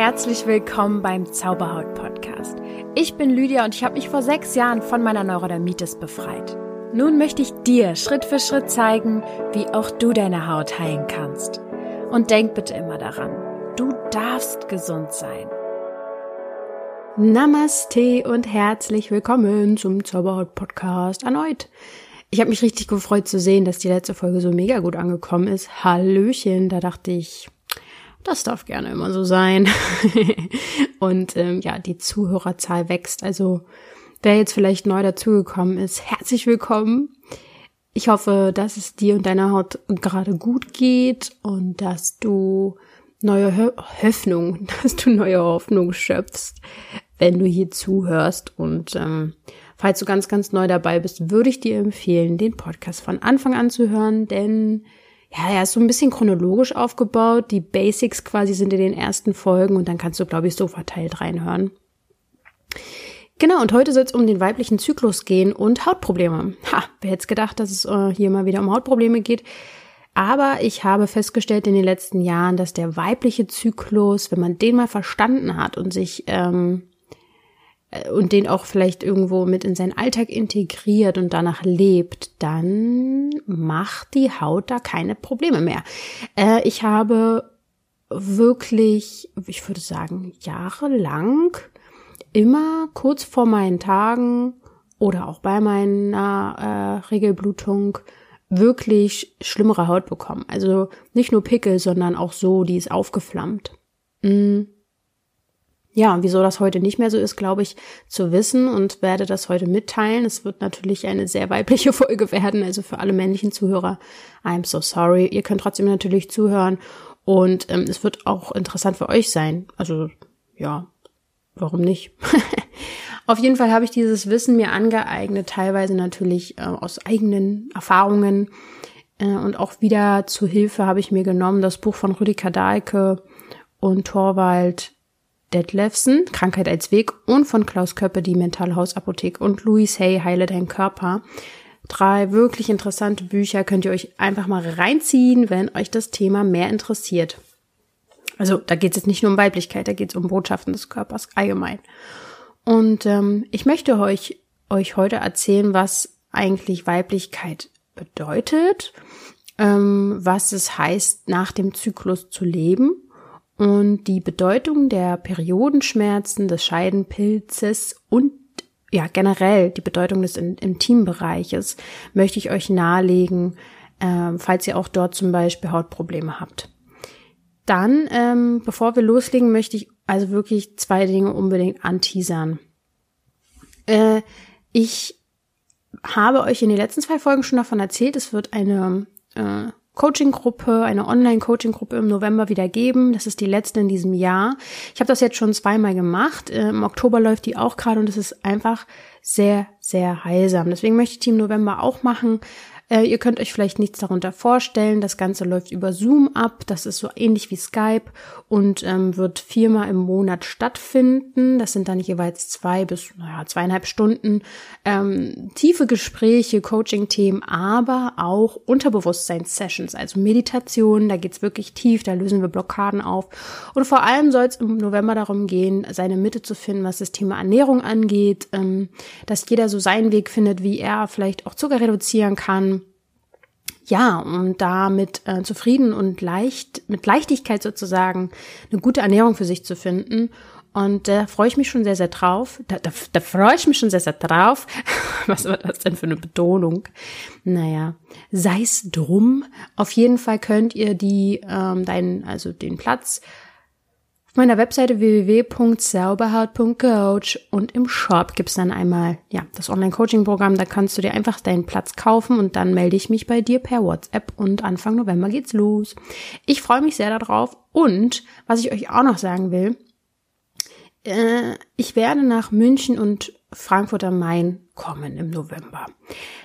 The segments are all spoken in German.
herzlich willkommen beim Zauberhaut Podcast. Ich bin Lydia und ich habe mich vor sechs Jahren von meiner Neurodermitis befreit. Nun möchte ich dir Schritt für Schritt zeigen, wie auch du deine Haut heilen kannst. Und denk bitte immer daran, du darfst gesund sein. Namaste und herzlich willkommen zum Zauberhaut Podcast erneut. Ich habe mich richtig gefreut zu sehen, dass die letzte Folge so mega gut angekommen ist. Hallöchen, da dachte ich, das darf gerne immer so sein. und ähm, ja, die Zuhörerzahl wächst. Also wer jetzt vielleicht neu dazugekommen ist, herzlich willkommen. Ich hoffe, dass es dir und deiner Haut gerade gut geht und dass du neue Ho Hoffnung, dass du neue Hoffnung schöpfst, wenn du hier zuhörst. Und ähm, falls du ganz, ganz neu dabei bist, würde ich dir empfehlen, den Podcast von Anfang an zu hören, denn ja, er ist so ein bisschen chronologisch aufgebaut. Die Basics quasi sind in den ersten Folgen und dann kannst du, glaube ich, so verteilt reinhören. Genau, und heute soll es um den weiblichen Zyklus gehen und Hautprobleme. Ha, wer hätte gedacht, dass es äh, hier mal wieder um Hautprobleme geht? Aber ich habe festgestellt in den letzten Jahren, dass der weibliche Zyklus, wenn man den mal verstanden hat und sich ähm, äh, und den auch vielleicht irgendwo mit in seinen Alltag integriert und danach lebt, dann macht die Haut da keine Probleme mehr. Äh, ich habe wirklich, ich würde sagen, jahrelang immer kurz vor meinen Tagen oder auch bei meiner äh, Regelblutung wirklich schlimmere Haut bekommen. Also nicht nur Pickel, sondern auch so, die ist aufgeflammt. Mm. Ja, wieso das heute nicht mehr so ist, glaube ich, zu wissen und werde das heute mitteilen. Es wird natürlich eine sehr weibliche Folge werden, also für alle männlichen Zuhörer. I'm so sorry. Ihr könnt trotzdem natürlich zuhören und ähm, es wird auch interessant für euch sein. Also ja, warum nicht? Auf jeden Fall habe ich dieses Wissen mir angeeignet, teilweise natürlich äh, aus eigenen Erfahrungen. Äh, und auch wieder zu Hilfe habe ich mir genommen das Buch von Rüdiger Dahlke und Torwald Detlefsen, Krankheit als Weg und von Klaus Köppe, die Mentalhausapothek und Louis Hay, Heile dein Körper. Drei wirklich interessante Bücher könnt ihr euch einfach mal reinziehen, wenn euch das Thema mehr interessiert. Also da geht es jetzt nicht nur um Weiblichkeit, da geht es um Botschaften des Körpers allgemein. Und ähm, ich möchte euch, euch heute erzählen, was eigentlich Weiblichkeit bedeutet, ähm, was es heißt, nach dem Zyklus zu leben und die Bedeutung der Periodenschmerzen, des Scheidenpilzes und ja generell die Bedeutung des Intimbereiches möchte ich euch nahelegen, äh, falls ihr auch dort zum Beispiel Hautprobleme habt. Dann, ähm, bevor wir loslegen, möchte ich also wirklich zwei Dinge unbedingt anteasern. Äh, ich habe euch in den letzten zwei Folgen schon davon erzählt, es wird eine äh, Coaching-Gruppe, eine Online-Coaching-Gruppe im November wieder geben. Das ist die letzte in diesem Jahr. Ich habe das jetzt schon zweimal gemacht. Äh, Im Oktober läuft die auch gerade und es ist einfach sehr, sehr heilsam. Deswegen möchte ich die im November auch machen. Äh, ihr könnt euch vielleicht nichts darunter vorstellen. Das Ganze läuft über Zoom ab. Das ist so ähnlich wie Skype und ähm, wird viermal im Monat stattfinden. Das sind dann jeweils zwei bis naja, zweieinhalb Stunden ähm, tiefe Gespräche, Coaching-Themen, aber auch Unterbewusstseins-Sessions, also Meditation. Da geht's wirklich tief. Da lösen wir Blockaden auf. Und vor allem soll es im November darum gehen, seine Mitte zu finden, was das Thema Ernährung angeht, ähm, dass jeder so seinen Weg findet, wie er vielleicht auch Zucker reduzieren kann ja, um damit äh, zufrieden und leicht, mit Leichtigkeit sozusagen eine gute Ernährung für sich zu finden. Und da freue ich mich schon sehr, sehr drauf. Da, da, da freue ich mich schon sehr, sehr drauf. Was war das denn für eine Betonung? Naja, sei es drum. Auf jeden Fall könnt ihr die, ähm, deinen, also den Platz auf meiner Webseite www.sauberhaut.coach und im Shop gibt's dann einmal ja das Online-Coaching-Programm. Da kannst du dir einfach deinen Platz kaufen und dann melde ich mich bei dir per WhatsApp und Anfang November geht's los. Ich freue mich sehr darauf und was ich euch auch noch sagen will, äh, ich werde nach München und Frankfurt am Main kommen im November.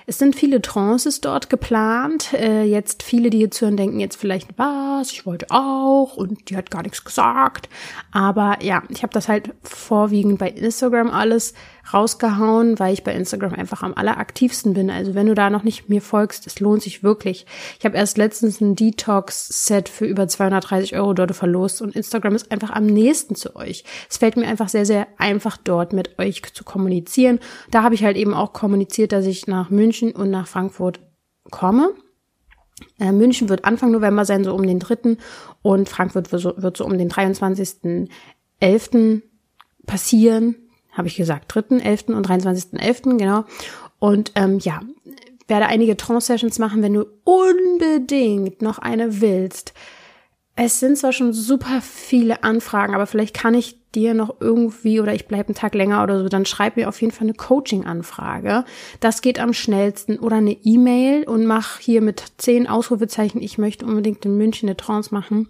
Es sind viele Trances dort geplant. Äh, jetzt viele, die jetzt hören, denken jetzt vielleicht, was, ich wollte auch und die hat gar nichts gesagt. Aber ja, ich habe das halt vorwiegend bei Instagram alles rausgehauen, weil ich bei Instagram einfach am alleraktivsten bin. Also wenn du da noch nicht mir folgst, es lohnt sich wirklich. Ich habe erst letztens ein Detox-Set für über 230 Euro dort verlost und Instagram ist einfach am nächsten zu euch. Es fällt mir einfach sehr, sehr einfach dort mit euch zu kommunizieren. Da habe ich halt eben auch kommuniziert, dass ich nach München und nach Frankfurt komme. Äh, München wird Anfang November sein, so um den 3. und Frankfurt wird so, wird so um den 23.11. passieren habe ich gesagt, 3.11. und 23.11., genau. Und ähm, ja, werde einige Trance-Sessions machen, wenn du unbedingt noch eine willst. Es sind zwar schon super viele Anfragen, aber vielleicht kann ich dir noch irgendwie oder ich bleibe einen Tag länger oder so, dann schreib mir auf jeden Fall eine Coaching-Anfrage. Das geht am schnellsten oder eine E-Mail und mach hier mit zehn Ausrufezeichen, ich möchte unbedingt in München eine Trance machen.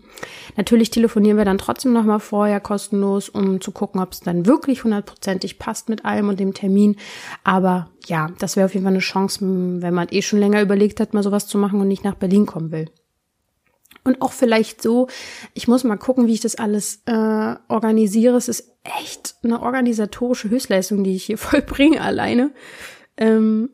Natürlich telefonieren wir dann trotzdem nochmal vorher kostenlos, um zu gucken, ob es dann wirklich hundertprozentig passt mit allem und dem Termin. Aber ja, das wäre auf jeden Fall eine Chance, wenn man eh schon länger überlegt hat, mal sowas zu machen und nicht nach Berlin kommen will. Und auch vielleicht so, ich muss mal gucken, wie ich das alles äh, organisiere. Es ist echt eine organisatorische Höchstleistung, die ich hier vollbringe alleine. Ähm,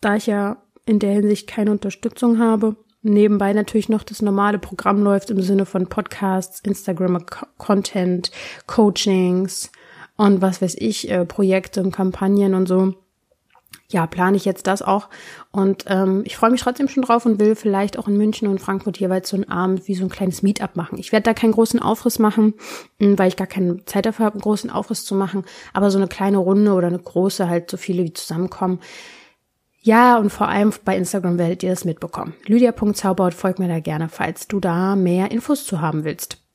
da ich ja in der Hinsicht keine Unterstützung habe. Nebenbei natürlich noch das normale Programm läuft im Sinne von Podcasts, Instagram-Content, Coachings und was weiß ich, äh, Projekte und Kampagnen und so ja, plane ich jetzt das auch. Und ähm, ich freue mich trotzdem schon drauf und will vielleicht auch in München und Frankfurt jeweils so einen Abend wie so ein kleines Meetup machen. Ich werde da keinen großen Aufriss machen, hm, weil ich gar keine Zeit dafür habe, einen großen Aufriss zu machen. Aber so eine kleine Runde oder eine große, halt so viele wie zusammenkommen. Ja, und vor allem bei Instagram werdet ihr das mitbekommen. Lydia.zauberhaut folgt mir da gerne, falls du da mehr Infos zu haben willst.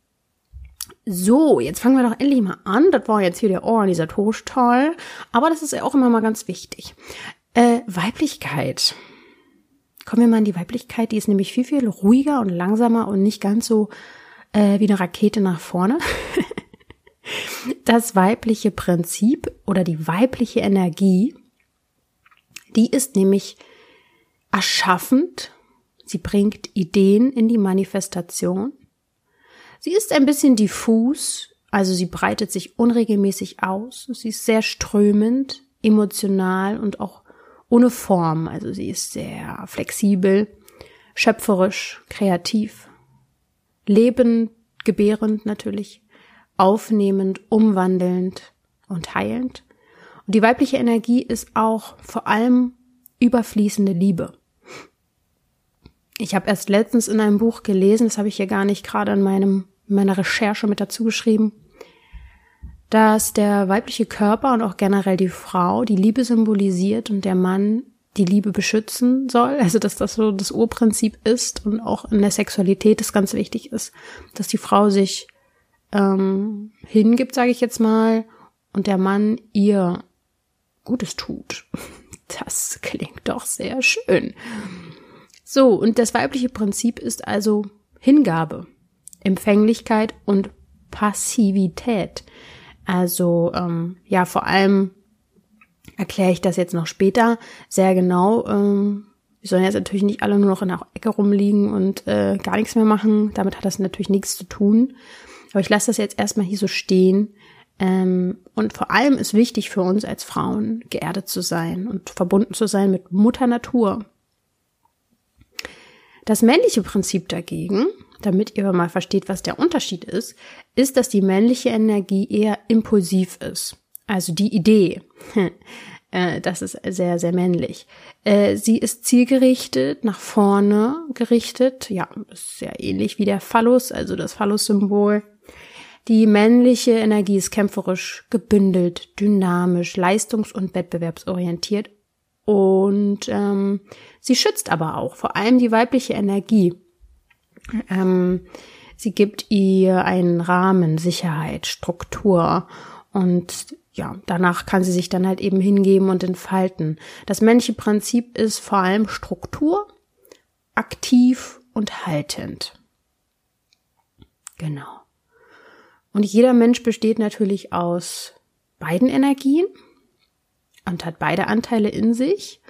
So, jetzt fangen wir doch endlich mal an. Das war jetzt hier der organisatorisch toll. Aber das ist ja auch immer mal ganz wichtig. Äh, Weiblichkeit. Kommen wir mal an die Weiblichkeit. Die ist nämlich viel, viel ruhiger und langsamer und nicht ganz so äh, wie eine Rakete nach vorne. das weibliche Prinzip oder die weibliche Energie, die ist nämlich erschaffend. Sie bringt Ideen in die Manifestation Sie ist ein bisschen diffus, also sie breitet sich unregelmäßig aus. Sie ist sehr strömend, emotional und auch ohne Form. Also sie ist sehr flexibel, schöpferisch, kreativ, lebend, gebärend natürlich, aufnehmend, umwandelnd und heilend. Und die weibliche Energie ist auch vor allem überfließende Liebe. Ich habe erst letztens in einem Buch gelesen, das habe ich hier gar nicht gerade in meinem in meiner Recherche mit dazu geschrieben, dass der weibliche Körper und auch generell die Frau die Liebe symbolisiert und der Mann die Liebe beschützen soll. Also dass das so das Urprinzip ist und auch in der Sexualität es ganz wichtig ist, dass die Frau sich ähm, hingibt, sage ich jetzt mal, und der Mann ihr Gutes tut. Das klingt doch sehr schön. So, und das weibliche Prinzip ist also Hingabe. Empfänglichkeit und Passivität. Also ähm, ja, vor allem erkläre ich das jetzt noch später sehr genau. Ähm, wir sollen jetzt natürlich nicht alle nur noch in der Ecke rumliegen und äh, gar nichts mehr machen. Damit hat das natürlich nichts zu tun. Aber ich lasse das jetzt erstmal hier so stehen. Ähm, und vor allem ist wichtig für uns als Frauen, geerdet zu sein und verbunden zu sein mit Mutter Natur. Das männliche Prinzip dagegen damit ihr mal versteht, was der Unterschied ist, ist, dass die männliche Energie eher impulsiv ist. Also die Idee. Äh, das ist sehr, sehr männlich. Äh, sie ist zielgerichtet, nach vorne gerichtet. Ja, ist sehr ähnlich wie der Phallus, also das Phallus-Symbol. Die männliche Energie ist kämpferisch, gebündelt, dynamisch, leistungs- und wettbewerbsorientiert. Und ähm, sie schützt aber auch, vor allem die weibliche Energie. Ähm, sie gibt ihr einen Rahmen, Sicherheit, Struktur und ja, danach kann sie sich dann halt eben hingeben und entfalten. Das männliche Prinzip ist vor allem Struktur, aktiv und haltend. Genau. Und jeder Mensch besteht natürlich aus beiden Energien. und hat beide Anteile in sich.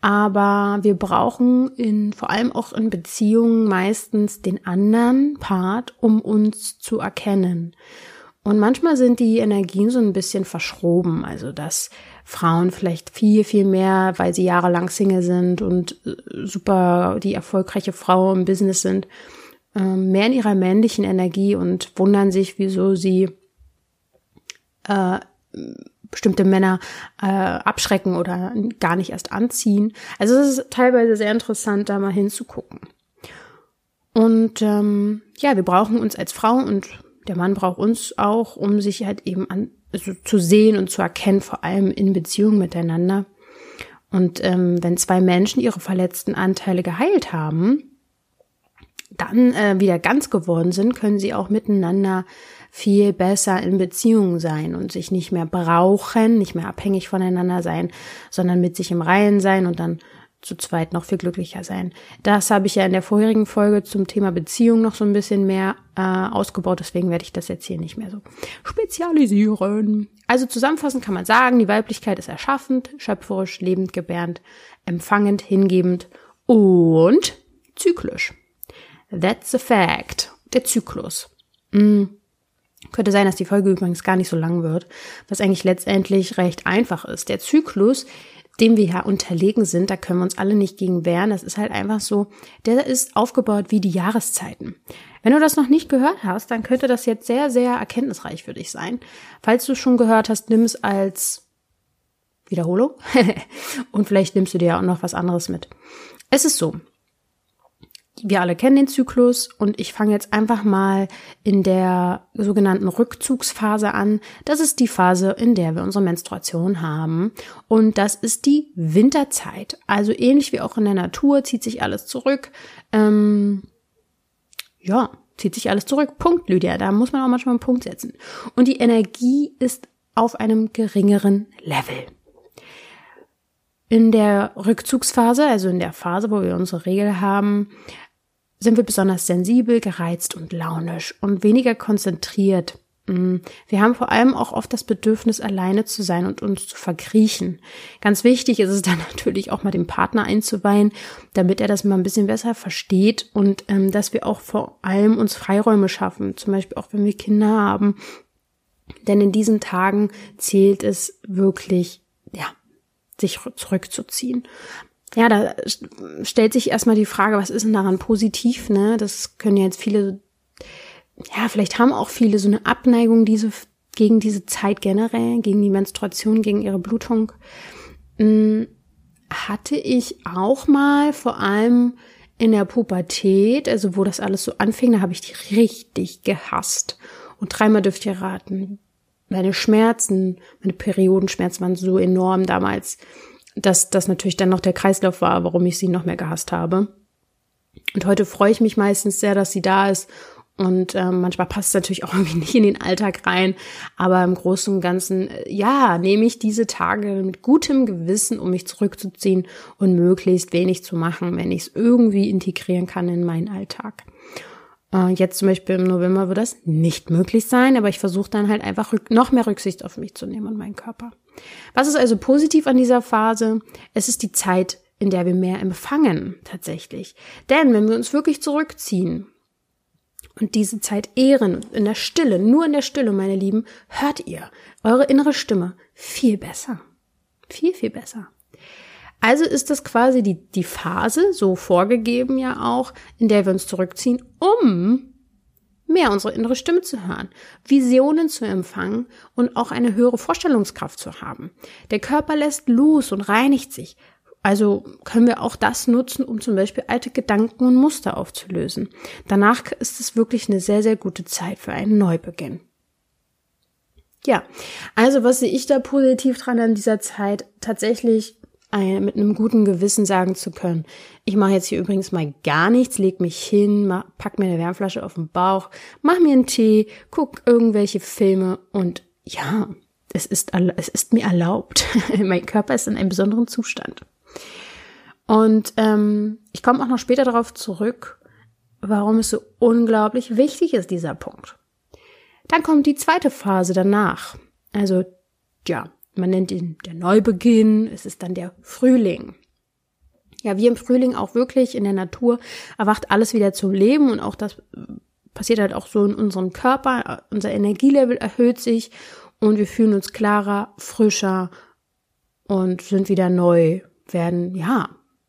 Aber wir brauchen in, vor allem auch in Beziehungen meistens den anderen Part, um uns zu erkennen. Und manchmal sind die Energien so ein bisschen verschroben. Also, dass Frauen vielleicht viel, viel mehr, weil sie jahrelang Single sind und äh, super die erfolgreiche Frau im Business sind, ähm, mehr in ihrer männlichen Energie und wundern sich, wieso sie äh, bestimmte Männer äh, abschrecken oder gar nicht erst anziehen. Also es ist teilweise sehr interessant, da mal hinzugucken. Und ähm, ja, wir brauchen uns als Frau und der Mann braucht uns auch, um sich halt eben an, also zu sehen und zu erkennen, vor allem in Beziehung miteinander. Und ähm, wenn zwei Menschen ihre verletzten Anteile geheilt haben, dann äh, wieder ganz geworden sind, können sie auch miteinander viel besser in Beziehung sein und sich nicht mehr brauchen, nicht mehr abhängig voneinander sein, sondern mit sich im Reinen sein und dann zu zweit noch viel glücklicher sein. Das habe ich ja in der vorherigen Folge zum Thema Beziehung noch so ein bisschen mehr äh, ausgebaut, deswegen werde ich das jetzt hier nicht mehr so spezialisieren. Also zusammenfassend kann man sagen, die Weiblichkeit ist erschaffend, schöpferisch, lebend, gebärend, empfangend, hingebend und zyklisch. That's a fact. Der Zyklus. Mm. Könnte sein, dass die Folge übrigens gar nicht so lang wird, was eigentlich letztendlich recht einfach ist. Der Zyklus, dem wir ja unterlegen sind, da können wir uns alle nicht gegen wehren. Das ist halt einfach so, der ist aufgebaut wie die Jahreszeiten. Wenn du das noch nicht gehört hast, dann könnte das jetzt sehr, sehr erkenntnisreich für dich sein. Falls du schon gehört hast, nimm es als Wiederholung und vielleicht nimmst du dir ja auch noch was anderes mit. Es ist so, wir alle kennen den Zyklus und ich fange jetzt einfach mal in der sogenannten Rückzugsphase an. Das ist die Phase, in der wir unsere Menstruation haben und das ist die Winterzeit. Also ähnlich wie auch in der Natur zieht sich alles zurück. Ähm, ja, zieht sich alles zurück. Punkt, Lydia. Da muss man auch manchmal einen Punkt setzen. Und die Energie ist auf einem geringeren Level. In der Rückzugsphase, also in der Phase, wo wir unsere Regel haben, sind wir besonders sensibel, gereizt und launisch und weniger konzentriert. Mm, wir haben vor allem auch oft das Bedürfnis, alleine zu sein und uns zu verkriechen. Ganz wichtig ist es dann natürlich auch mal den Partner einzuweihen, damit er das mal ein bisschen besser versteht und ähm, dass wir auch vor allem uns Freiräume schaffen, zum Beispiel auch wenn wir Kinder haben. Denn in diesen Tagen zählt es wirklich, ja, sich zurückzuziehen ja, da stellt sich erstmal die Frage, was ist denn daran positiv, ne? Das können ja jetzt viele, ja, vielleicht haben auch viele so eine Abneigung diese, gegen diese Zeit generell, gegen die Menstruation, gegen ihre Blutung. Hm, hatte ich auch mal, vor allem in der Pubertät, also wo das alles so anfing, da habe ich die richtig gehasst. Und dreimal dürft ihr raten, meine Schmerzen, meine Periodenschmerzen waren so enorm damals dass das natürlich dann noch der Kreislauf war, warum ich sie noch mehr gehasst habe. Und heute freue ich mich meistens sehr, dass sie da ist. Und äh, manchmal passt es natürlich auch irgendwie nicht in den Alltag rein. Aber im Großen und Ganzen, äh, ja, nehme ich diese Tage mit gutem Gewissen, um mich zurückzuziehen und möglichst wenig zu machen, wenn ich es irgendwie integrieren kann in meinen Alltag. Äh, jetzt zum Beispiel im November wird das nicht möglich sein, aber ich versuche dann halt einfach noch mehr Rücksicht auf mich zu nehmen und meinen Körper. Was ist also positiv an dieser Phase? Es ist die Zeit, in der wir mehr empfangen, tatsächlich. Denn wenn wir uns wirklich zurückziehen und diese Zeit ehren, in der Stille, nur in der Stille, meine Lieben, hört ihr eure innere Stimme viel besser. Viel, viel besser. Also ist das quasi die, die Phase, so vorgegeben ja auch, in der wir uns zurückziehen, um mehr unsere innere Stimme zu hören, Visionen zu empfangen und auch eine höhere Vorstellungskraft zu haben. Der Körper lässt los und reinigt sich. Also können wir auch das nutzen, um zum Beispiel alte Gedanken und Muster aufzulösen. Danach ist es wirklich eine sehr, sehr gute Zeit für einen Neubeginn. Ja, also was sehe ich da positiv dran an dieser Zeit? Tatsächlich mit einem guten Gewissen sagen zu können, ich mache jetzt hier übrigens mal gar nichts, leg mich hin, mach, pack mir eine Wärmflasche auf den Bauch, mach mir einen Tee, guck irgendwelche Filme und ja, es ist, es ist mir erlaubt. mein Körper ist in einem besonderen Zustand. Und ähm, ich komme auch noch später darauf zurück, warum es so unglaublich wichtig ist, dieser Punkt. Dann kommt die zweite Phase danach. Also, ja, man nennt ihn der Neubeginn, es ist dann der Frühling. Ja, wie im Frühling auch wirklich in der Natur erwacht alles wieder zum Leben und auch das passiert halt auch so in unserem Körper. Unser Energielevel erhöht sich und wir fühlen uns klarer, frischer und sind wieder neu, werden, ja,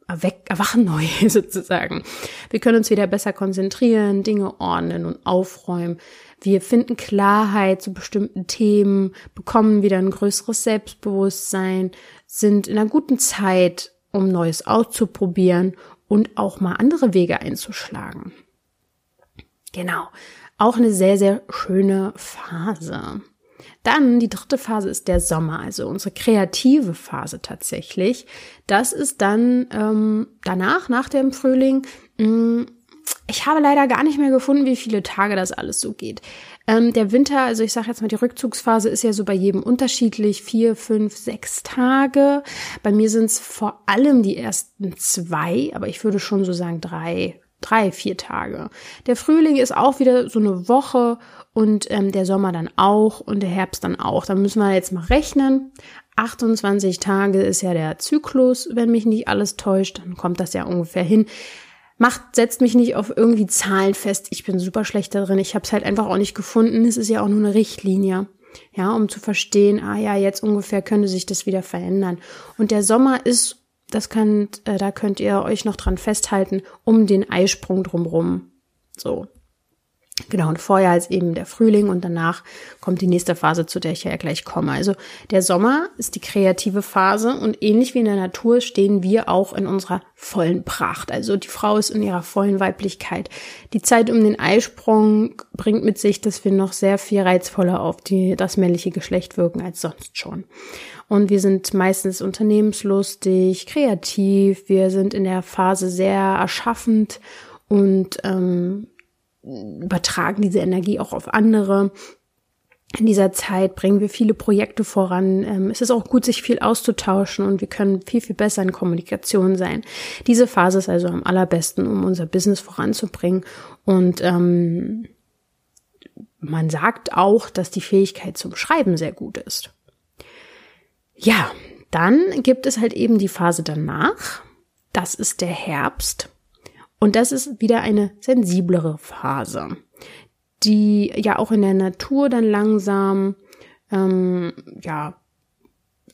erweck, erwachen neu sozusagen. Wir können uns wieder besser konzentrieren, Dinge ordnen und aufräumen. Wir finden Klarheit zu bestimmten Themen, bekommen wieder ein größeres Selbstbewusstsein, sind in einer guten Zeit, um Neues auszuprobieren und auch mal andere Wege einzuschlagen. Genau. Auch eine sehr, sehr schöne Phase. Dann die dritte Phase ist der Sommer, also unsere kreative Phase tatsächlich. Das ist dann ähm, danach, nach dem Frühling. Mm, ich habe leider gar nicht mehr gefunden, wie viele Tage das alles so geht. Ähm, der Winter, also ich sage jetzt mal, die Rückzugsphase ist ja so bei jedem unterschiedlich, vier, fünf, sechs Tage. Bei mir sind es vor allem die ersten zwei, aber ich würde schon so sagen drei, drei, vier Tage. Der Frühling ist auch wieder so eine Woche und ähm, der Sommer dann auch und der Herbst dann auch. Da müssen wir jetzt mal rechnen. 28 Tage ist ja der Zyklus, wenn mich nicht alles täuscht, dann kommt das ja ungefähr hin. Macht, setzt mich nicht auf irgendwie Zahlen fest. Ich bin super schlecht darin. Ich habe es halt einfach auch nicht gefunden. Es ist ja auch nur eine Richtlinie. Ja, um zu verstehen, ah ja, jetzt ungefähr könnte sich das wieder verändern. Und der Sommer ist das könnt, äh, da könnt ihr euch noch dran festhalten, um den Eisprung drumrum. So. Genau, und vorher ist eben der Frühling und danach kommt die nächste Phase, zu der ich ja gleich komme. Also der Sommer ist die kreative Phase und ähnlich wie in der Natur stehen wir auch in unserer vollen Pracht. Also die Frau ist in ihrer vollen Weiblichkeit. Die Zeit um den Eisprung bringt mit sich, dass wir noch sehr viel reizvoller auf die, das männliche Geschlecht wirken als sonst schon. Und wir sind meistens unternehmenslustig, kreativ, wir sind in der Phase sehr erschaffend und ähm, übertragen diese Energie auch auf andere. In dieser Zeit bringen wir viele Projekte voran. Ähm, es ist auch gut, sich viel auszutauschen und wir können viel, viel besser in Kommunikation sein. Diese Phase ist also am allerbesten, um unser Business voranzubringen. Und ähm, man sagt auch, dass die Fähigkeit zum Schreiben sehr gut ist. Ja, dann gibt es halt eben die Phase danach. Das ist der Herbst. Und das ist wieder eine sensiblere Phase, die ja auch in der Natur dann langsam, ähm, ja,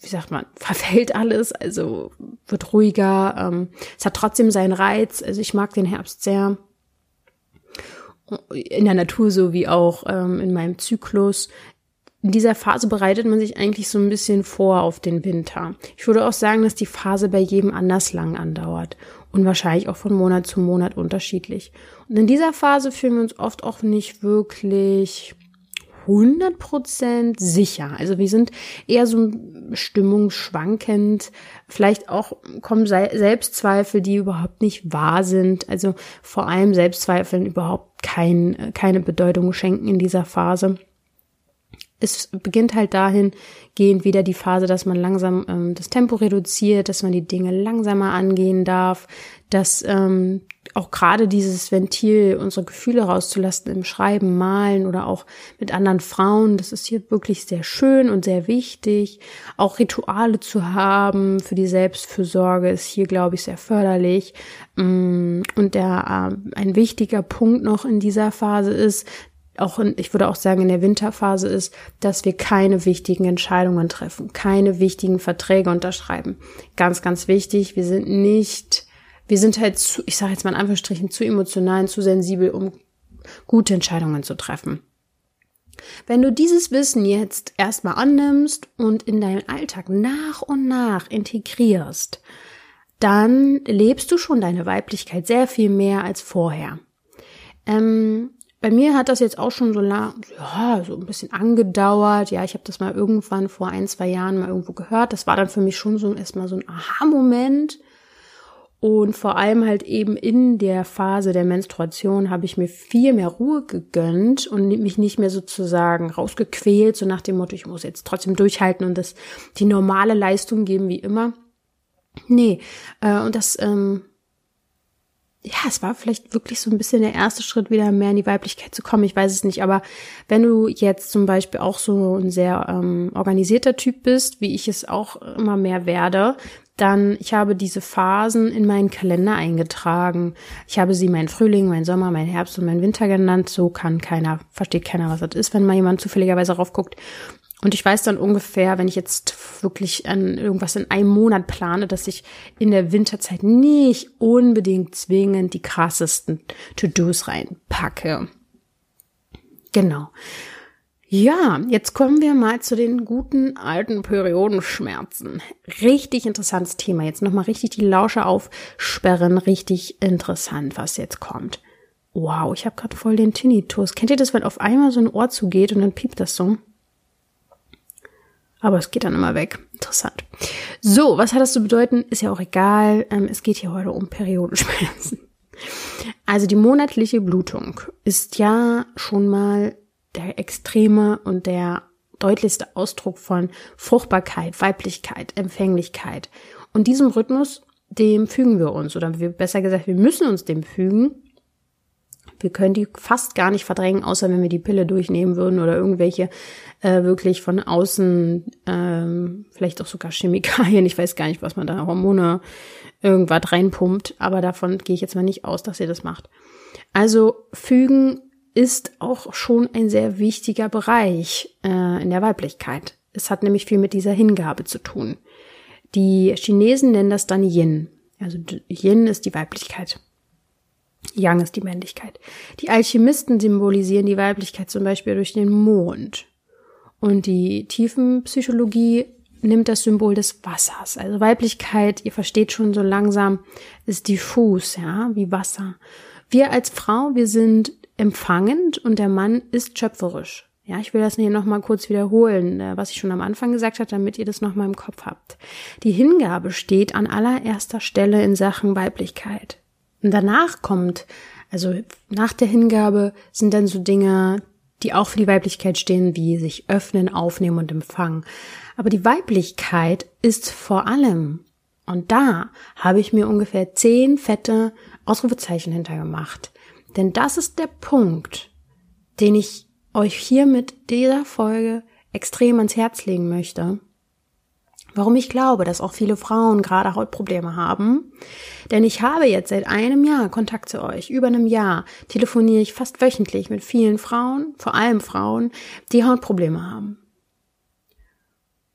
wie sagt man, verfällt alles, also wird ruhiger. Ähm, es hat trotzdem seinen Reiz. Also ich mag den Herbst sehr. In der Natur so wie auch ähm, in meinem Zyklus in dieser Phase bereitet man sich eigentlich so ein bisschen vor auf den Winter. Ich würde auch sagen, dass die Phase bei jedem anders lang andauert und wahrscheinlich auch von Monat zu Monat unterschiedlich. Und in dieser Phase fühlen wir uns oft auch nicht wirklich 100% sicher. Also wir sind eher so stimmungsschwankend. Vielleicht auch kommen Selbstzweifel, die überhaupt nicht wahr sind. Also vor allem Selbstzweifeln überhaupt kein, keine Bedeutung schenken in dieser Phase es beginnt halt dahingehend wieder die Phase, dass man langsam ähm, das Tempo reduziert, dass man die Dinge langsamer angehen darf, dass ähm, auch gerade dieses Ventil, unsere Gefühle rauszulassen im Schreiben, Malen oder auch mit anderen Frauen, das ist hier wirklich sehr schön und sehr wichtig. Auch Rituale zu haben für die Selbstfürsorge ist hier, glaube ich, sehr förderlich. Mm, und der, äh, ein wichtiger Punkt noch in dieser Phase ist, auch in, ich würde auch sagen, in der Winterphase ist, dass wir keine wichtigen Entscheidungen treffen, keine wichtigen Verträge unterschreiben. Ganz, ganz wichtig. Wir sind nicht, wir sind halt zu, ich sage jetzt mal in Anführungsstrichen, zu emotional und zu sensibel, um gute Entscheidungen zu treffen. Wenn du dieses Wissen jetzt erstmal annimmst und in deinen Alltag nach und nach integrierst, dann lebst du schon deine Weiblichkeit sehr viel mehr als vorher. Ähm, bei mir hat das jetzt auch schon so lang, ja, so ein bisschen angedauert. Ja, ich habe das mal irgendwann vor ein, zwei Jahren mal irgendwo gehört. Das war dann für mich schon so erstmal so ein Aha-Moment. Und vor allem halt eben in der Phase der Menstruation habe ich mir viel mehr Ruhe gegönnt und mich nicht mehr sozusagen rausgequält, so nach dem Motto, ich muss jetzt trotzdem durchhalten und das die normale Leistung geben wie immer. Nee, äh, und das ähm, ja, es war vielleicht wirklich so ein bisschen der erste Schritt, wieder mehr in die Weiblichkeit zu kommen. Ich weiß es nicht, aber wenn du jetzt zum Beispiel auch so ein sehr ähm, organisierter Typ bist, wie ich es auch immer mehr werde, dann, ich habe diese Phasen in meinen Kalender eingetragen. Ich habe sie meinen Frühling, meinen Sommer, meinen Herbst und meinen Winter genannt. So kann keiner, versteht keiner, was das ist, wenn mal jemand zufälligerweise raufguckt. Und ich weiß dann ungefähr, wenn ich jetzt wirklich an irgendwas in einem Monat plane, dass ich in der Winterzeit nicht unbedingt zwingend die krassesten To-Dos reinpacke. Genau. Ja, jetzt kommen wir mal zu den guten alten Periodenschmerzen. Richtig interessantes Thema. Jetzt nochmal richtig die Lausche aufsperren. Richtig interessant, was jetzt kommt. Wow, ich habe gerade voll den Tinnitus. Kennt ihr das, wenn auf einmal so ein Ohr zugeht und dann piept das so? Aber es geht dann immer weg. Interessant. So, was hat das zu bedeuten? Ist ja auch egal. Ähm, es geht hier heute um Periodenschmerzen. Also die monatliche Blutung ist ja schon mal der extreme und der deutlichste Ausdruck von Fruchtbarkeit, Weiblichkeit, Empfänglichkeit. Und diesem Rhythmus, dem fügen wir uns, oder wir, besser gesagt, wir müssen uns dem fügen. Wir können die fast gar nicht verdrängen, außer wenn wir die Pille durchnehmen würden oder irgendwelche äh, wirklich von außen, ähm, vielleicht auch sogar Chemikalien, ich weiß gar nicht, was man da, Hormone, irgendwas reinpumpt, aber davon gehe ich jetzt mal nicht aus, dass ihr das macht. Also fügen ist auch schon ein sehr wichtiger Bereich äh, in der Weiblichkeit. Es hat nämlich viel mit dieser Hingabe zu tun. Die Chinesen nennen das dann Yin. Also Yin ist die Weiblichkeit. Yang ist die Männlichkeit. Die Alchemisten symbolisieren die Weiblichkeit zum Beispiel durch den Mond. Und die Tiefenpsychologie nimmt das Symbol des Wassers. Also Weiblichkeit, ihr versteht schon so langsam, ist diffus, ja, wie Wasser. Wir als Frau, wir sind empfangend und der Mann ist schöpferisch. Ja, ich will das hier nochmal kurz wiederholen, äh, was ich schon am Anfang gesagt habe, damit ihr das nochmal im Kopf habt. Die Hingabe steht an allererster Stelle in Sachen Weiblichkeit. Und danach kommt, also nach der Hingabe sind dann so Dinge, die auch für die Weiblichkeit stehen, wie sich öffnen, aufnehmen und empfangen. Aber die Weiblichkeit ist vor allem, und da habe ich mir ungefähr zehn fette Ausrufezeichen hintergemacht. Denn das ist der Punkt, den ich euch hier mit dieser Folge extrem ans Herz legen möchte. Warum ich glaube, dass auch viele Frauen gerade Hautprobleme haben. Denn ich habe jetzt seit einem Jahr Kontakt zu euch. Über einem Jahr telefoniere ich fast wöchentlich mit vielen Frauen, vor allem Frauen, die Hautprobleme haben.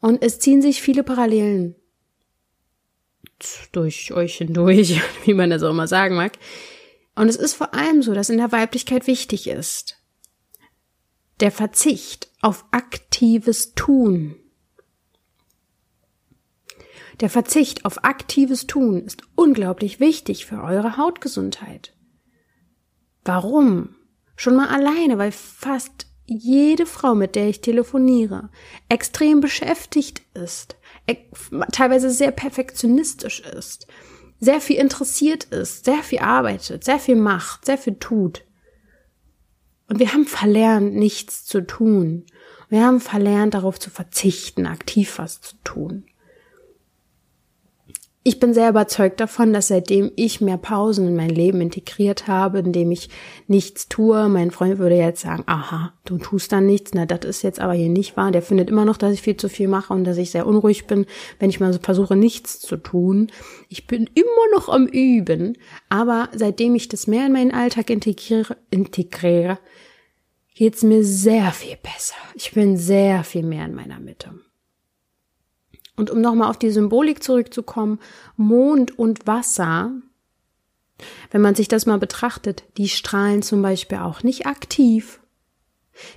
Und es ziehen sich viele Parallelen durch euch hindurch, wie man das auch immer sagen mag. Und es ist vor allem so, dass in der Weiblichkeit wichtig ist. Der Verzicht auf aktives Tun. Der Verzicht auf aktives Tun ist unglaublich wichtig für eure Hautgesundheit. Warum? Schon mal alleine, weil fast jede Frau, mit der ich telefoniere, extrem beschäftigt ist, teilweise sehr perfektionistisch ist, sehr viel interessiert ist, sehr viel arbeitet, sehr viel macht, sehr viel tut. Und wir haben verlernt, nichts zu tun. Wir haben verlernt, darauf zu verzichten, aktiv was zu tun ich bin sehr überzeugt davon, dass seitdem ich mehr Pausen in mein Leben integriert habe, indem ich nichts tue, mein Freund würde jetzt sagen, aha, du tust dann nichts, na, das ist jetzt aber hier nicht wahr. Der findet immer noch, dass ich viel zu viel mache und dass ich sehr unruhig bin, wenn ich mal so versuche, nichts zu tun. Ich bin immer noch am Üben, aber seitdem ich das mehr in meinen Alltag integriere, integriere geht's mir sehr viel besser. Ich bin sehr viel mehr in meiner Mitte. Und um nochmal auf die Symbolik zurückzukommen, Mond und Wasser, wenn man sich das mal betrachtet, die strahlen zum Beispiel auch nicht aktiv.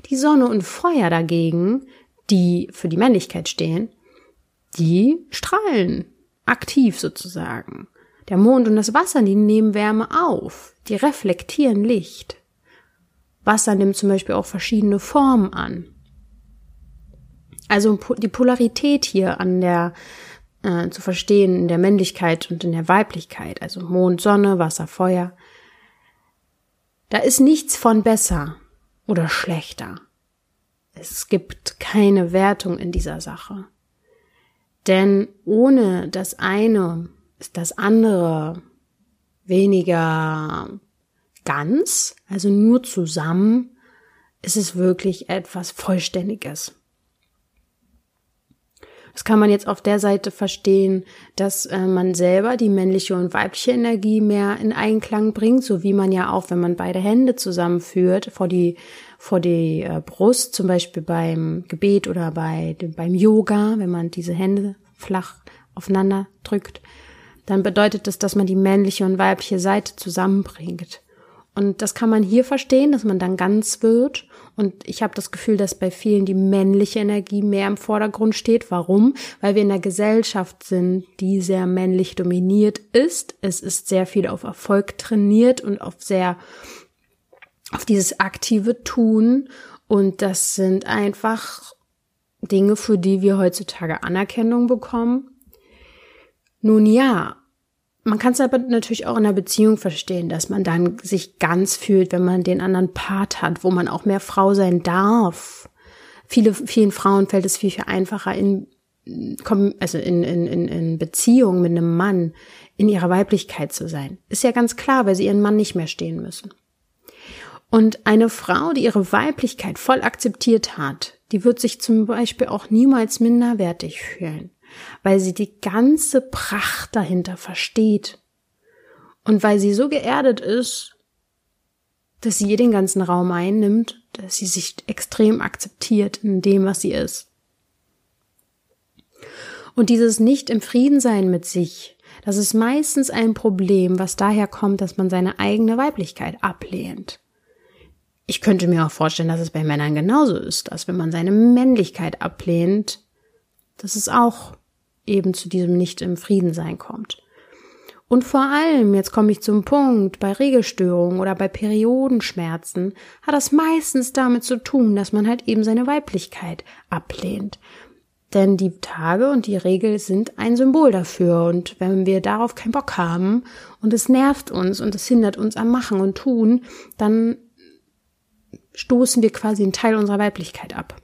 Die Sonne und Feuer dagegen, die für die Männlichkeit stehen, die strahlen aktiv sozusagen. Der Mond und das Wasser, die nehmen Wärme auf, die reflektieren Licht. Wasser nimmt zum Beispiel auch verschiedene Formen an. Also die Polarität hier an der äh, zu verstehen in der Männlichkeit und in der Weiblichkeit, also Mond, Sonne, Wasser, Feuer. Da ist nichts von besser oder schlechter. Es gibt keine Wertung in dieser Sache. Denn ohne das eine ist das andere weniger ganz, also nur zusammen, ist es wirklich etwas Vollständiges. Das kann man jetzt auf der Seite verstehen, dass äh, man selber die männliche und weibliche Energie mehr in Einklang bringt, so wie man ja auch, wenn man beide Hände zusammenführt vor die vor die äh, Brust, zum Beispiel beim Gebet oder bei beim Yoga, wenn man diese Hände flach aufeinander drückt, dann bedeutet das, dass man die männliche und weibliche Seite zusammenbringt. Und das kann man hier verstehen, dass man dann ganz wird und ich habe das Gefühl, dass bei vielen die männliche Energie mehr im Vordergrund steht. Warum? Weil wir in einer Gesellschaft sind, die sehr männlich dominiert ist. Es ist sehr viel auf Erfolg trainiert und auf sehr, auf dieses aktive Tun. Und das sind einfach Dinge, für die wir heutzutage Anerkennung bekommen. Nun ja, man kann es aber natürlich auch in einer Beziehung verstehen, dass man dann sich ganz fühlt, wenn man den anderen Part hat, wo man auch mehr Frau sein darf. Viele, vielen Frauen fällt es viel, viel einfacher in, also in, in, in, Beziehung mit einem Mann in ihrer Weiblichkeit zu sein. Ist ja ganz klar, weil sie ihren Mann nicht mehr stehen müssen. Und eine Frau, die ihre Weiblichkeit voll akzeptiert hat, die wird sich zum Beispiel auch niemals minderwertig fühlen weil sie die ganze Pracht dahinter versteht und weil sie so geerdet ist, dass sie ihr den ganzen Raum einnimmt, dass sie sich extrem akzeptiert in dem, was sie ist. Und dieses nicht im Frieden sein mit sich, das ist meistens ein Problem, was daher kommt, dass man seine eigene Weiblichkeit ablehnt. Ich könnte mir auch vorstellen, dass es bei Männern genauso ist, dass wenn man seine Männlichkeit ablehnt, dass es auch eben zu diesem nicht im Frieden sein kommt. Und vor allem, jetzt komme ich zum Punkt, bei Regelstörungen oder bei Periodenschmerzen hat das meistens damit zu tun, dass man halt eben seine Weiblichkeit ablehnt. Denn die Tage und die Regel sind ein Symbol dafür. Und wenn wir darauf keinen Bock haben und es nervt uns und es hindert uns am Machen und Tun, dann stoßen wir quasi einen Teil unserer Weiblichkeit ab.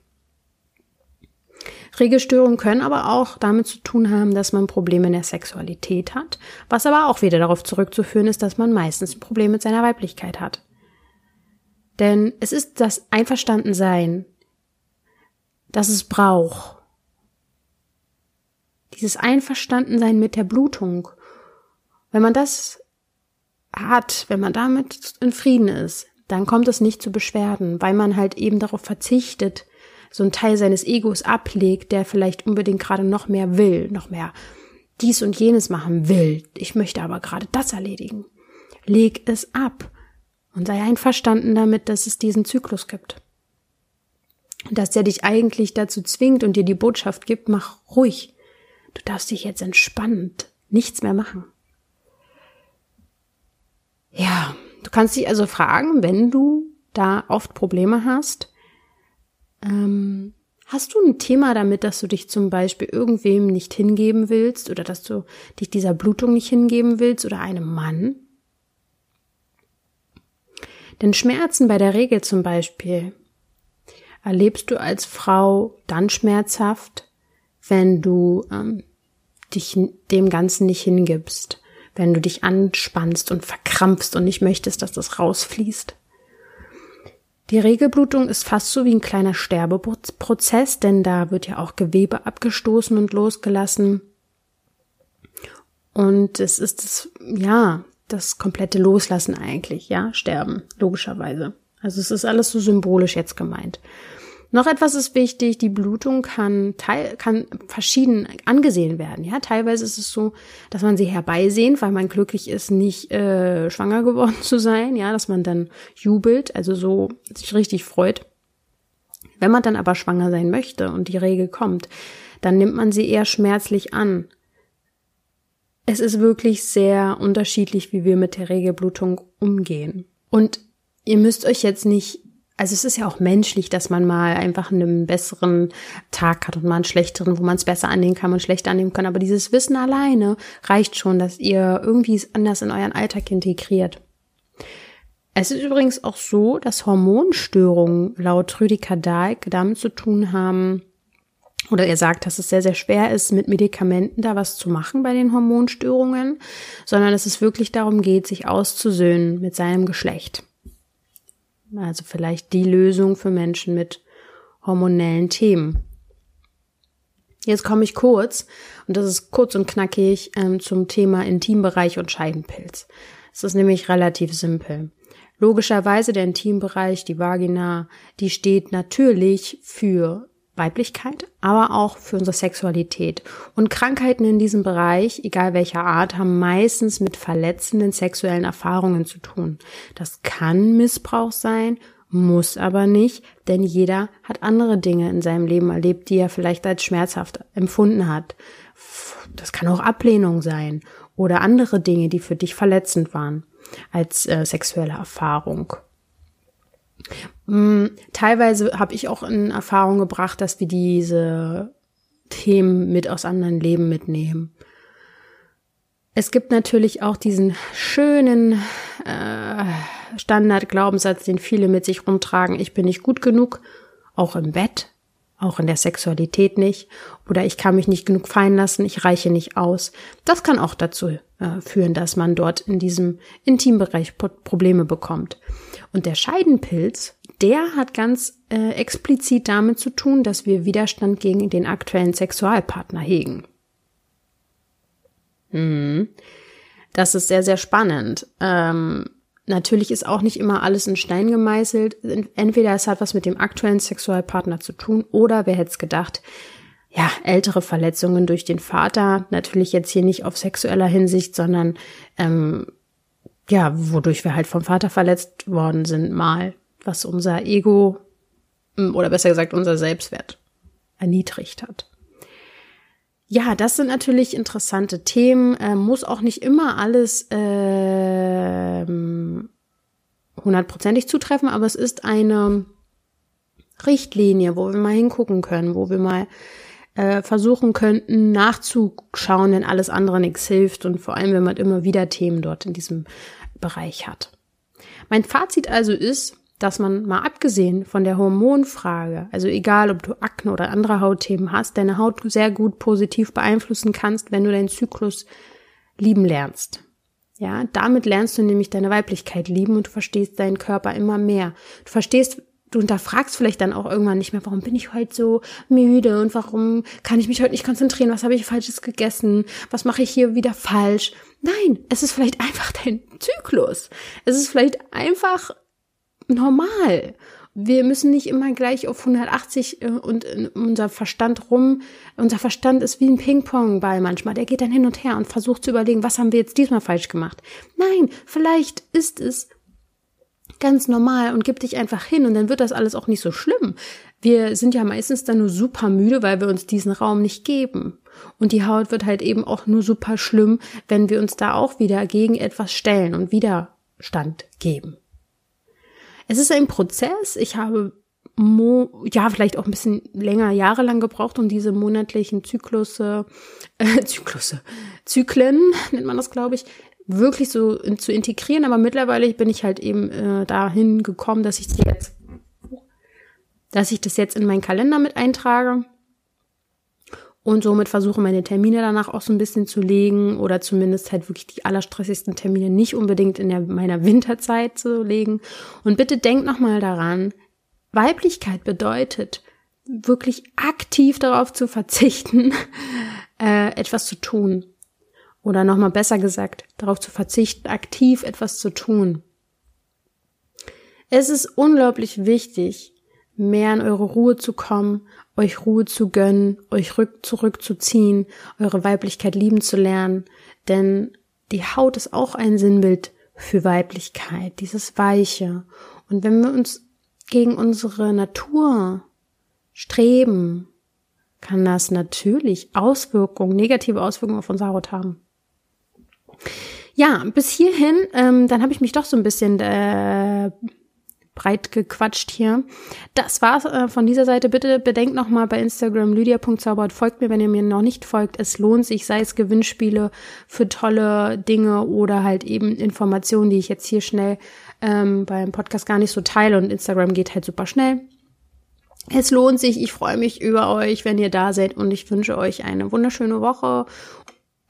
Regelstörungen können aber auch damit zu tun haben, dass man Probleme in der Sexualität hat, was aber auch wieder darauf zurückzuführen ist, dass man meistens ein Problem mit seiner Weiblichkeit hat. Denn es ist das Einverstandensein, das es braucht. Dieses Einverstandensein mit der Blutung. Wenn man das hat, wenn man damit in Frieden ist, dann kommt es nicht zu Beschwerden, weil man halt eben darauf verzichtet, so ein Teil seines Egos ablegt, der vielleicht unbedingt gerade noch mehr will, noch mehr dies und jenes machen will. Ich möchte aber gerade das erledigen. Leg es ab und sei einverstanden damit, dass es diesen Zyklus gibt. Dass der dich eigentlich dazu zwingt und dir die Botschaft gibt, mach ruhig. Du darfst dich jetzt entspannt nichts mehr machen. Ja, du kannst dich also fragen, wenn du da oft Probleme hast, ähm, hast du ein Thema damit, dass du dich zum Beispiel irgendwem nicht hingeben willst oder dass du dich dieser Blutung nicht hingeben willst oder einem Mann? Denn Schmerzen bei der Regel zum Beispiel erlebst du als Frau dann schmerzhaft, wenn du ähm, dich dem Ganzen nicht hingibst, wenn du dich anspannst und verkrampfst und nicht möchtest, dass das rausfließt. Die Regelblutung ist fast so wie ein kleiner Sterbeprozess, denn da wird ja auch Gewebe abgestoßen und losgelassen. Und es ist das, ja, das komplette Loslassen eigentlich, ja, Sterben, logischerweise. Also es ist alles so symbolisch jetzt gemeint. Noch etwas ist wichtig, die Blutung kann, teil, kann verschieden angesehen werden. Ja, teilweise ist es so, dass man sie herbeisehnt, weil man glücklich ist, nicht äh, schwanger geworden zu sein. Ja, dass man dann jubelt, also so sich richtig freut. Wenn man dann aber schwanger sein möchte und die Regel kommt, dann nimmt man sie eher schmerzlich an. Es ist wirklich sehr unterschiedlich, wie wir mit der Regelblutung umgehen. Und ihr müsst euch jetzt nicht also es ist ja auch menschlich, dass man mal einfach einen besseren Tag hat und mal einen schlechteren, wo man es besser annehmen kann und schlechter annehmen kann. Aber dieses Wissen alleine reicht schon, dass ihr irgendwie es anders in euren Alltag integriert. Es ist übrigens auch so, dass Hormonstörungen laut Rüdiger Dahlk damit zu tun haben, oder er sagt, dass es sehr, sehr schwer ist, mit Medikamenten da was zu machen bei den Hormonstörungen, sondern dass es wirklich darum geht, sich auszusöhnen mit seinem Geschlecht. Also vielleicht die Lösung für Menschen mit hormonellen Themen. Jetzt komme ich kurz, und das ist kurz und knackig, ähm, zum Thema Intimbereich und Scheidenpilz. Es ist nämlich relativ simpel. Logischerweise der Intimbereich, die Vagina, die steht natürlich für Weiblichkeit, aber auch für unsere Sexualität. Und Krankheiten in diesem Bereich, egal welcher Art, haben meistens mit verletzenden sexuellen Erfahrungen zu tun. Das kann Missbrauch sein, muss aber nicht, denn jeder hat andere Dinge in seinem Leben erlebt, die er vielleicht als schmerzhaft empfunden hat. Das kann auch Ablehnung sein oder andere Dinge, die für dich verletzend waren als äh, sexuelle Erfahrung. Mm, teilweise habe ich auch in Erfahrung gebracht, dass wir diese Themen mit aus anderen Leben mitnehmen. Es gibt natürlich auch diesen schönen äh, Standardglaubenssatz, den viele mit sich rumtragen, ich bin nicht gut genug, auch im Bett, auch in der Sexualität nicht, oder ich kann mich nicht genug fallen lassen, ich reiche nicht aus. Das kann auch dazu äh, führen, dass man dort in diesem Intimbereich Probleme bekommt. Und der Scheidenpilz, der hat ganz äh, explizit damit zu tun, dass wir Widerstand gegen den aktuellen Sexualpartner hegen. Hm. Das ist sehr, sehr spannend. Ähm, natürlich ist auch nicht immer alles in Stein gemeißelt. Entweder es hat was mit dem aktuellen Sexualpartner zu tun oder wer hätte es gedacht, ja, ältere Verletzungen durch den Vater, natürlich jetzt hier nicht auf sexueller Hinsicht, sondern ähm, ja, wodurch wir halt vom Vater verletzt worden sind, mal, was unser Ego hm, oder besser gesagt unser Selbstwert erniedrigt hat. Ja, das sind natürlich interessante Themen. Äh, muss auch nicht immer alles äh, hundertprozentig zutreffen, aber es ist eine Richtlinie, wo wir mal hingucken können, wo wir mal äh, versuchen könnten, nachzuschauen, wenn alles andere nichts hilft und vor allem, wenn man immer wieder Themen dort in diesem Bereich hat. Mein Fazit also ist, dass man mal abgesehen von der Hormonfrage, also egal ob du Akne oder andere Hautthemen hast, deine Haut sehr gut positiv beeinflussen kannst, wenn du deinen Zyklus lieben lernst. Ja, damit lernst du nämlich deine Weiblichkeit lieben und du verstehst deinen Körper immer mehr. Du verstehst, du hinterfragst vielleicht dann auch irgendwann nicht mehr, warum bin ich heute so müde und warum kann ich mich heute nicht konzentrieren, was habe ich falsches gegessen, was mache ich hier wieder falsch. Nein, es ist vielleicht einfach dein Zyklus. Es ist vielleicht einfach normal. Wir müssen nicht immer gleich auf 180 äh, und unser Verstand rum. Unser Verstand ist wie ein Ping-Pong-Ball manchmal. Der geht dann hin und her und versucht zu überlegen, was haben wir jetzt diesmal falsch gemacht. Nein, vielleicht ist es ganz normal und gib dich einfach hin und dann wird das alles auch nicht so schlimm. Wir sind ja meistens dann nur super müde, weil wir uns diesen Raum nicht geben. Und die Haut wird halt eben auch nur super schlimm, wenn wir uns da auch wieder gegen etwas stellen und Widerstand geben. Es ist ein Prozess. Ich habe Mo ja, vielleicht auch ein bisschen länger, jahrelang gebraucht, um diese monatlichen Zyklusse, äh, Zyklusse, Zyklen, nennt man das, glaube ich, wirklich so in, zu integrieren. Aber mittlerweile bin ich halt eben äh, dahin gekommen, dass ich jetzt, dass ich das jetzt in meinen Kalender mit eintrage und somit versuche meine Termine danach auch so ein bisschen zu legen oder zumindest halt wirklich die allerstressigsten Termine nicht unbedingt in der, meiner Winterzeit zu legen. Und bitte denkt nochmal daran, Weiblichkeit bedeutet wirklich aktiv darauf zu verzichten, äh, etwas zu tun. Oder nochmal besser gesagt, darauf zu verzichten, aktiv etwas zu tun. Es ist unglaublich wichtig, mehr in eure Ruhe zu kommen, euch Ruhe zu gönnen, euch rück zurückzuziehen, eure Weiblichkeit lieben zu lernen, denn die Haut ist auch ein Sinnbild für Weiblichkeit, dieses Weiche. Und wenn wir uns gegen unsere Natur streben, kann das natürlich Auswirkungen, negative Auswirkungen auf unsere Haut haben. Ja, bis hierhin, ähm, dann habe ich mich doch so ein bisschen äh, breit gequatscht hier. Das war's äh, von dieser Seite. Bitte bedenkt nochmal bei Instagram lydia.zaubert. Folgt mir, wenn ihr mir noch nicht folgt. Es lohnt sich, sei es Gewinnspiele für tolle Dinge oder halt eben Informationen, die ich jetzt hier schnell ähm, beim Podcast gar nicht so teile und Instagram geht halt super schnell. Es lohnt sich. Ich freue mich über euch, wenn ihr da seid und ich wünsche euch eine wunderschöne Woche.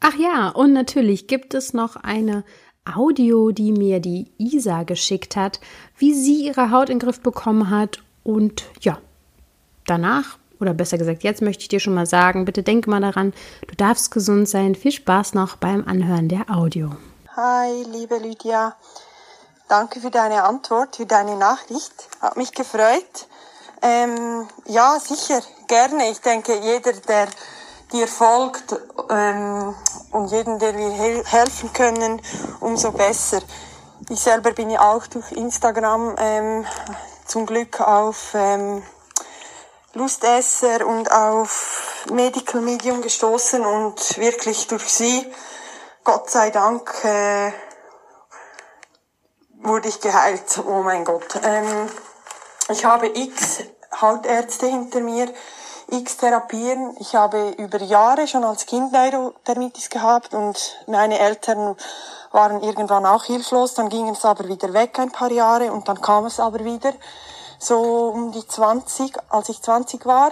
Ach ja, und natürlich gibt es noch eine Audio, die mir die Isa geschickt hat, wie sie ihre Haut in den Griff bekommen hat. Und ja, danach, oder besser gesagt, jetzt möchte ich dir schon mal sagen, bitte denke mal daran, du darfst gesund sein. Viel Spaß noch beim Anhören der Audio. Hi, liebe Lydia. Danke für deine Antwort, für deine Nachricht. Hat mich gefreut. Ähm, ja, sicher, gerne. Ich denke, jeder, der dir folgt ähm, und jeden, der wir he helfen können, umso besser. Ich selber bin ja auch durch Instagram ähm, zum Glück auf ähm, Lustesser und auf Medical Medium gestoßen und wirklich durch sie, Gott sei Dank, äh, wurde ich geheilt. Oh mein Gott. Ähm, ich habe x Hautärzte hinter mir, x Therapien. Ich habe über Jahre schon als Kind Neurodermitis gehabt und meine Eltern waren irgendwann auch hilflos. Dann ging es aber wieder weg ein paar Jahre und dann kam es aber wieder. So um die 20, als ich 20 war.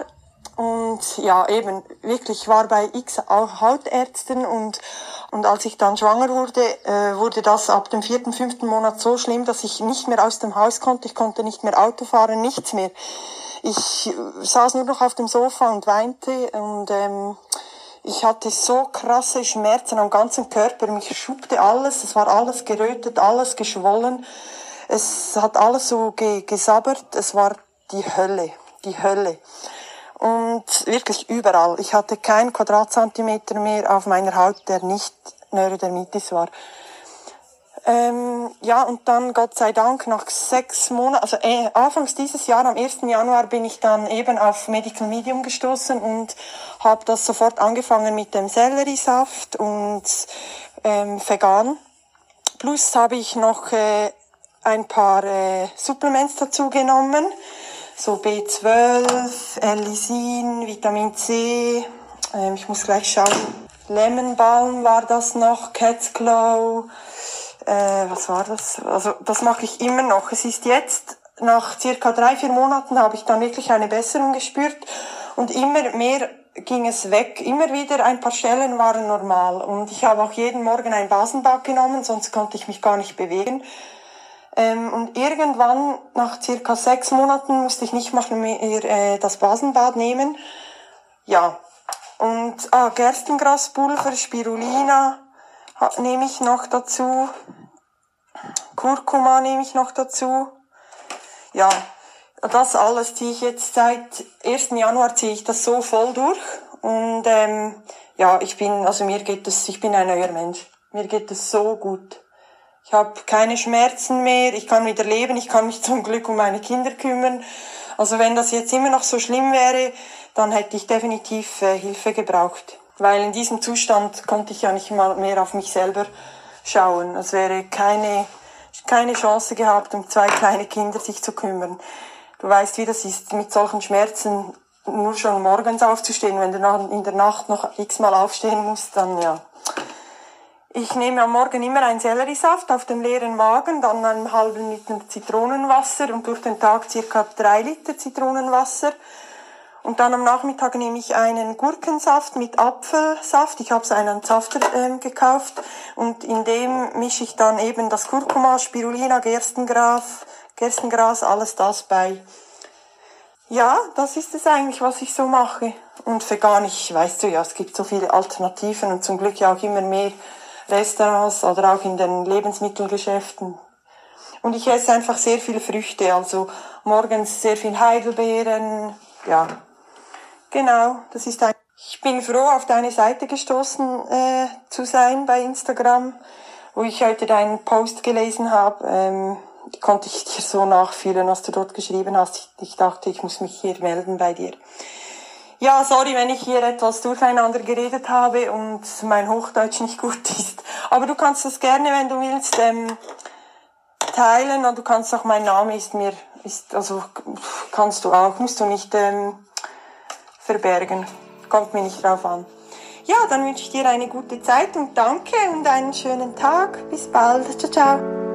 Und ja, eben, wirklich, ich war bei x Hautärzten und, und als ich dann schwanger wurde, äh, wurde das ab dem vierten, fünften Monat so schlimm, dass ich nicht mehr aus dem Haus konnte, ich konnte nicht mehr Auto fahren, nichts mehr. Ich saß nur noch auf dem Sofa und weinte und ähm, ich hatte so krasse Schmerzen am ganzen Körper, mich schubte alles, es war alles gerötet, alles geschwollen, es hat alles so ge gesabbert, es war die Hölle, die Hölle und wirklich überall. Ich hatte keinen Quadratzentimeter mehr auf meiner Haut, der nicht Neurodermitis war. Ähm, ja, und dann Gott sei Dank nach sechs Monaten, also äh, anfangs dieses Jahr, am 1. Januar, bin ich dann eben auf Medical Medium gestoßen und habe das sofort angefangen mit dem Selleriesaft und ähm, vegan. Plus habe ich noch äh, ein paar äh, Supplements dazu genommen so B12, L-Lysin, Vitamin C. Ähm, ich muss gleich schauen. Lemon Balm war das noch, Cat's Glow. Äh, was war das? Also das mache ich immer noch. Es ist jetzt nach circa drei vier Monaten habe ich dann wirklich eine Besserung gespürt und immer mehr ging es weg. Immer wieder ein paar Stellen waren normal und ich habe auch jeden Morgen ein Basenbad genommen, sonst konnte ich mich gar nicht bewegen. Ähm, und irgendwann, nach circa sechs Monaten, musste ich nicht mehr äh, das Basenbad nehmen. Ja. Und ah, Gerstengraspulver, Spirulina nehme ich noch dazu. Kurkuma nehme ich noch dazu. Ja, das alles ziehe ich jetzt seit 1. Januar ziehe ich das so voll durch. Und ähm, ja, ich bin, also mir geht es, ich bin ein neuer Mensch. Mir geht es so gut. Ich habe keine Schmerzen mehr, ich kann wieder leben, ich kann mich zum Glück um meine Kinder kümmern. Also wenn das jetzt immer noch so schlimm wäre, dann hätte ich definitiv äh, Hilfe gebraucht. Weil in diesem Zustand konnte ich ja nicht mal mehr auf mich selber schauen. Es wäre keine, keine Chance gehabt, um zwei kleine Kinder sich zu kümmern. Du weißt, wie das ist, mit solchen Schmerzen nur schon morgens aufzustehen. Wenn du in der Nacht noch x-mal aufstehen musst, dann ja, ich nehme am Morgen immer einen Selleriesaft auf dem leeren Magen, dann einen halben Liter Zitronenwasser und durch den Tag circa drei Liter Zitronenwasser. Und dann am Nachmittag nehme ich einen Gurkensaft mit Apfelsaft. Ich habe so einen Safter äh, gekauft und in dem mische ich dann eben das Kurkuma, Spirulina, Gerstengras, Gerstengras, alles das bei. Ja, das ist es eigentlich, was ich so mache. Und vegan, ich weißt du ja, es gibt so viele Alternativen und zum Glück ja auch immer mehr Restaurants oder auch in den Lebensmittelgeschäften. Und ich esse einfach sehr viele Früchte, also morgens sehr viel Heidelbeeren, ja. Genau, das ist ein. Ich bin froh, auf deine Seite gestoßen äh, zu sein bei Instagram, wo ich heute deinen Post gelesen habe. Ähm, konnte ich dir so nachfühlen, was du dort geschrieben hast. Ich, dachte, ich muss mich hier melden bei dir. Ja, sorry, wenn ich hier etwas durcheinander geredet habe und mein Hochdeutsch nicht gut ist. Aber du kannst das gerne, wenn du willst, ähm, teilen und du kannst auch, mein Name ist mir, ist, also kannst du auch, musst du nicht ähm, verbergen. Kommt mir nicht drauf an. Ja, dann wünsche ich dir eine gute Zeit und danke und einen schönen Tag. Bis bald. Ciao, ciao.